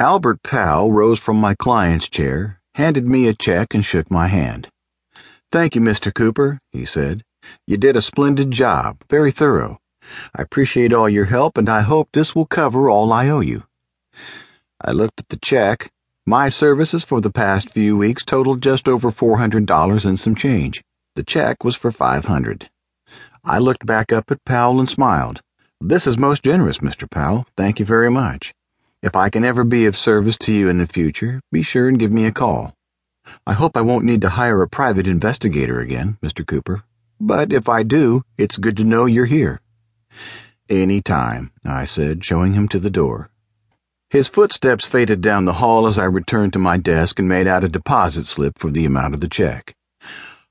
Albert Powell rose from my client's chair, handed me a check, and shook my hand. Thank you, Mr. Cooper, he said. You did a splendid job, very thorough. I appreciate all your help, and I hope this will cover all I owe you. I looked at the check. My services for the past few weeks totaled just over $400 and some change. The check was for 500. I looked back up at Powell and smiled. This is most generous, Mr. Powell. Thank you very much. If I can ever be of service to you in the future, be sure and give me a call. I hope I won't need to hire a private investigator again, Mr. Cooper. But if I do, it's good to know you're here. Any time, I said, showing him to the door. His footsteps faded down the hall as I returned to my desk and made out a deposit slip for the amount of the check.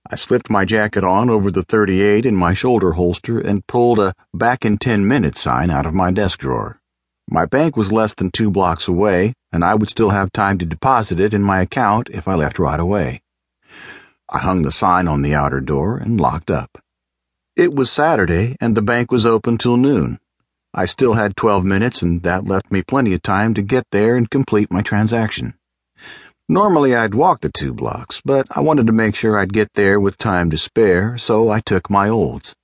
I slipped my jacket on over the 38 in my shoulder holster and pulled a back in 10 minutes sign out of my desk drawer. My bank was less than two blocks away, and I would still have time to deposit it in my account if I left right away. I hung the sign on the outer door and locked up. It was Saturday, and the bank was open till noon. I still had 12 minutes, and that left me plenty of time to get there and complete my transaction. Normally I'd walk the two blocks, but I wanted to make sure I'd get there with time to spare, so I took my olds.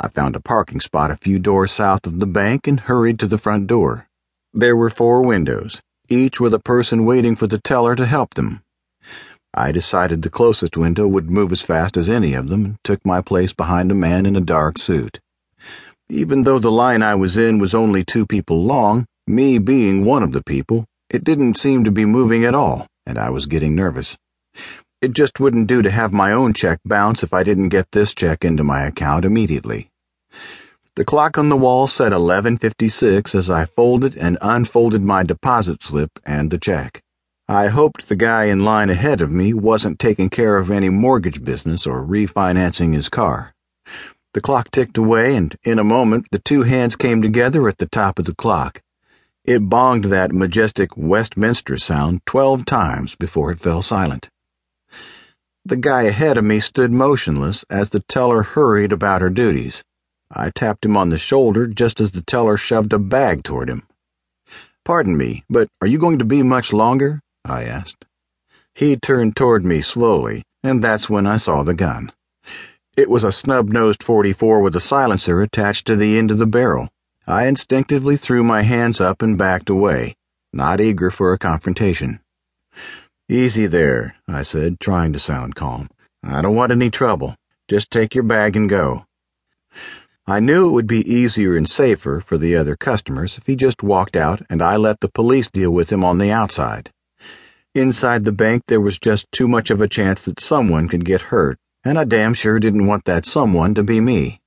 I found a parking spot a few doors south of the bank and hurried to the front door. There were four windows, each with a person waiting for the teller to help them. I decided the closest window would move as fast as any of them and took my place behind a man in a dark suit. Even though the line I was in was only two people long, me being one of the people, it didn't seem to be moving at all and I was getting nervous. It just wouldn't do to have my own check bounce if I didn't get this check into my account immediately. The clock on the wall said 11:56 as I folded and unfolded my deposit slip and the check. I hoped the guy in line ahead of me wasn't taking care of any mortgage business or refinancing his car. The clock ticked away, and in a moment the two hands came together at the top of the clock. It bonged that majestic Westminster sound twelve times before it fell silent. The guy ahead of me stood motionless as the teller hurried about her duties. I tapped him on the shoulder just as the teller shoved a bag toward him. Pardon me, but are you going to be much longer? I asked. He turned toward me slowly, and that's when I saw the gun. It was a snub nosed 44 with a silencer attached to the end of the barrel. I instinctively threw my hands up and backed away, not eager for a confrontation. Easy there, I said, trying to sound calm. I don't want any trouble. Just take your bag and go. I knew it would be easier and safer for the other customers if he just walked out and I let the police deal with him on the outside. Inside the bank, there was just too much of a chance that someone could get hurt, and I damn sure didn't want that someone to be me.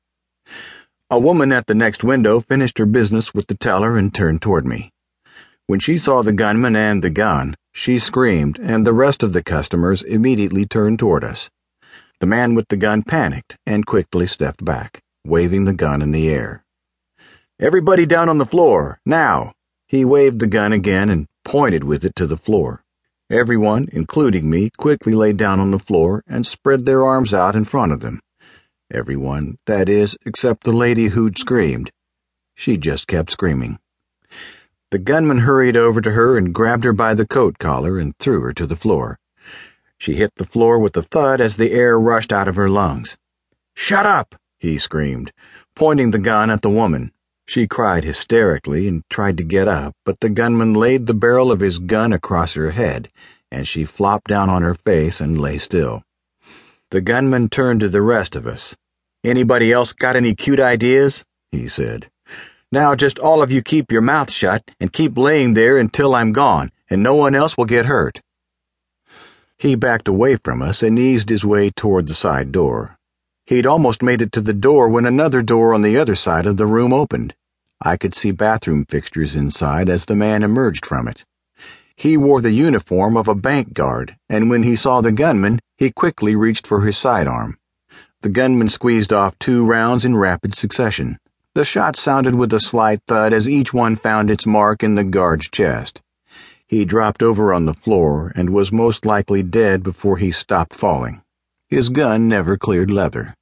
A woman at the next window finished her business with the teller and turned toward me. When she saw the gunman and the gun, she screamed, and the rest of the customers immediately turned toward us. The man with the gun panicked and quickly stepped back, waving the gun in the air. Everybody down on the floor, now! He waved the gun again and pointed with it to the floor. Everyone, including me, quickly lay down on the floor and spread their arms out in front of them. Everyone, that is, except the lady who'd screamed. She just kept screaming. The gunman hurried over to her and grabbed her by the coat collar and threw her to the floor. She hit the floor with a thud as the air rushed out of her lungs. Shut up! he screamed, pointing the gun at the woman. She cried hysterically and tried to get up, but the gunman laid the barrel of his gun across her head, and she flopped down on her face and lay still. The gunman turned to the rest of us. Anybody else got any cute ideas? he said. Now just all of you keep your mouth shut and keep laying there until I'm gone, and no one else will get hurt. He backed away from us and eased his way toward the side door. He'd almost made it to the door when another door on the other side of the room opened. I could see bathroom fixtures inside as the man emerged from it. He wore the uniform of a bank guard, and when he saw the gunman, he quickly reached for his sidearm. The gunman squeezed off two rounds in rapid succession. The shot sounded with a slight thud as each one found its mark in the guard's chest. He dropped over on the floor and was most likely dead before he stopped falling. His gun never cleared leather.